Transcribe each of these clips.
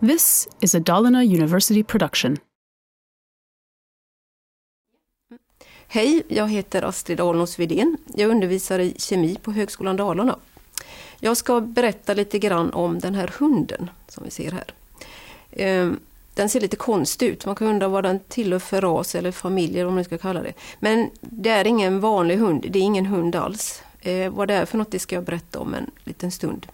This is a Dalarna University production. Hej, jag heter Astrid Alnos Widén. Jag undervisar i kemi på Högskolan Dalarna. Jag ska berätta lite grann om den här hunden som vi ser här. Ehm, den ser lite konstig ut, man kan undra vad den tillhör för ras eller familj eller vad man ska kalla det. Men det är ingen vanlig hund, det är ingen hund alls. Ehm, vad det är för något det ska jag berätta om en liten stund.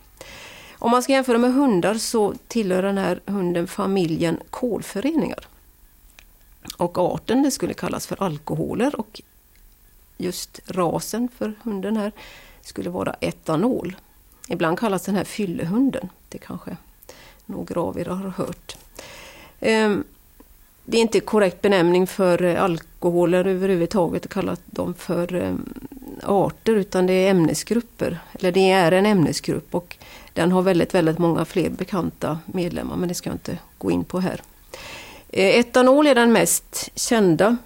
Om man ska jämföra med hundar så tillhör den här hunden familjen kolföreningar. Och arten det skulle kallas för alkoholer och just rasen för hunden här skulle vara etanol. Ibland kallas den här fyllehunden. Det kanske några av er har hört. Ehm, det är inte korrekt benämning för alkoholer överhuvudtaget att kalla dem för ehm, arter utan det är ämnesgrupper. Eller det är en ämnesgrupp och den har väldigt, väldigt många fler bekanta medlemmar men det ska jag inte gå in på här. Eh, etanol är den mest kända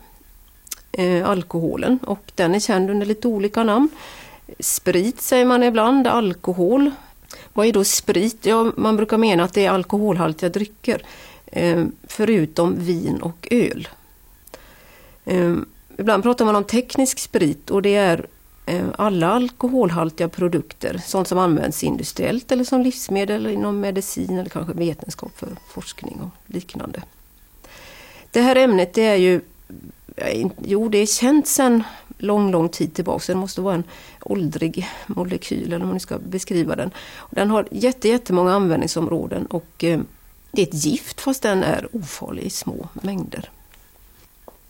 eh, alkoholen och den är känd under lite olika namn. Sprit säger man ibland, alkohol. Vad är då sprit? Ja, man brukar mena att det är alkoholhaltiga drycker. Eh, förutom vin och öl. Eh, ibland pratar man om teknisk sprit och det är Eh, alla alkoholhaltiga produkter, sånt som används industriellt eller som livsmedel inom medicin eller kanske vetenskap för forskning och liknande. Det här ämnet det är ju, jo det är känt sedan lång, lång tid tillbaka. Det måste vara en åldrig molekyl eller om man ska beskriva den. Den har jätte, jättemånga användningsområden och eh, det är ett gift fast den är ofarlig i små mängder.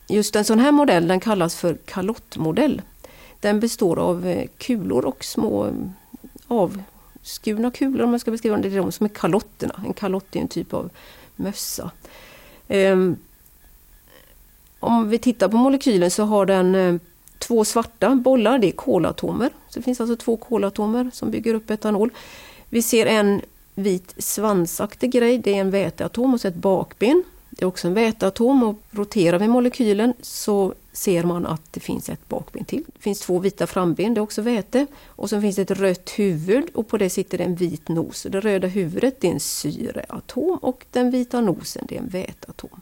Just en sån här modell den kallas för kalottmodell. Den består av eh, kulor och små mm, avskurna kulor om man ska beskriva det. Det är de som är kalotterna. En kalott är en typ av mössa. Ehm, om vi tittar på molekylen så har den eh, två svarta bollar, det är kolatomer. Så det finns alltså två kolatomer som bygger upp etanol. Vi ser en vit svansaktig grej, det är en väteatom och så ett bakben. Det är också en väteatom och roterar vi molekylen så ser man att det finns ett bakben till. Det finns två vita framben, det är också väte. Och så finns det ett rött huvud och på det sitter en vit nos. Det röda huvudet är en syreatom och den vita nosen är en väteatom.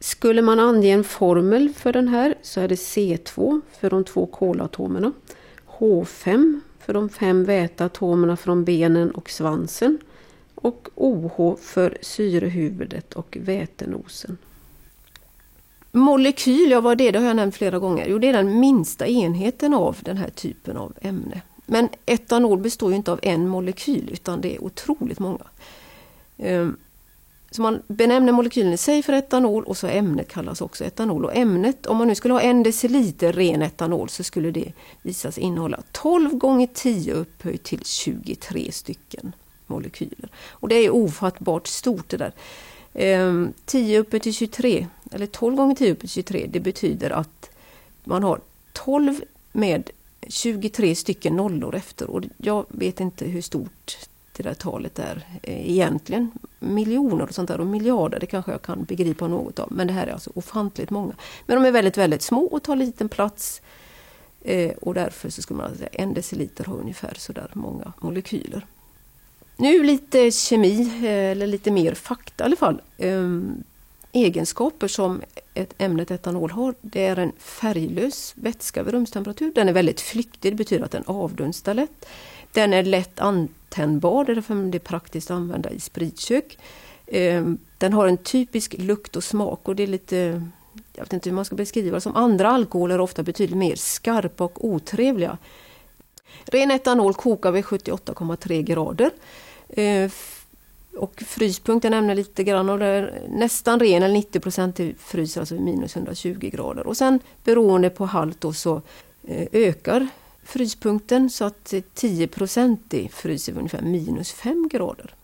Skulle man ange en formel för den här så är det C2 för de två kolatomerna. H5 för de fem väteatomerna från benen och svansen. Och OH för syrehuvudet och vätenosen. Molekyl, ja vad är det? Det har jag nämnt flera gånger. Jo, det är den minsta enheten av den här typen av ämne. Men etanol består ju inte av en molekyl utan det är otroligt många. Ehm, så man benämner molekylen i sig för etanol och så ämnet kallas också etanol. Och ämnet, om man nu skulle ha en deciliter ren etanol så skulle det visas innehålla 12 gånger 10 upphöjt till 23 stycken molekyler. Och det är ofattbart stort det där. Ehm, 10 upphöjt till 23, eller 12 gånger 10 upphöjt 23, det betyder att man har 12 med 23 stycken nollor efter. Och jag vet inte hur stort det där talet är eh, egentligen. Miljoner och sånt där och miljarder, det kanske jag kan begripa något av. Men det här är alltså ofantligt många. Men de är väldigt, väldigt små och tar liten plats. Eh, och därför så skulle man alltså säga en deciliter har ungefär sådär många molekyler. Nu lite kemi, eh, eller lite mer fakta i alla fall. Ehm, Egenskaper som ett ämnet etanol har, det är en färglös vätska vid rumstemperatur. Den är väldigt flyktig, det betyder att den avdunstar lätt. Den är lätt antändbar, därför är det praktiskt att använda i spritkök. Ehm, den har en typisk lukt och smak och det är lite, jag vet inte hur man ska beskriva det, som andra alkoholer ofta betydligt mer skarpa och otrevliga. Ren etanol kokar vid 78,3 grader. Ehm, och fryspunkten nämner lite grann och det är nästan ren, eller 90 procent fryser alltså vid minus 120 grader. Och sen beroende på halt då så eh, ökar fryspunkten så att 10% fryser vid ungefär minus 5 grader.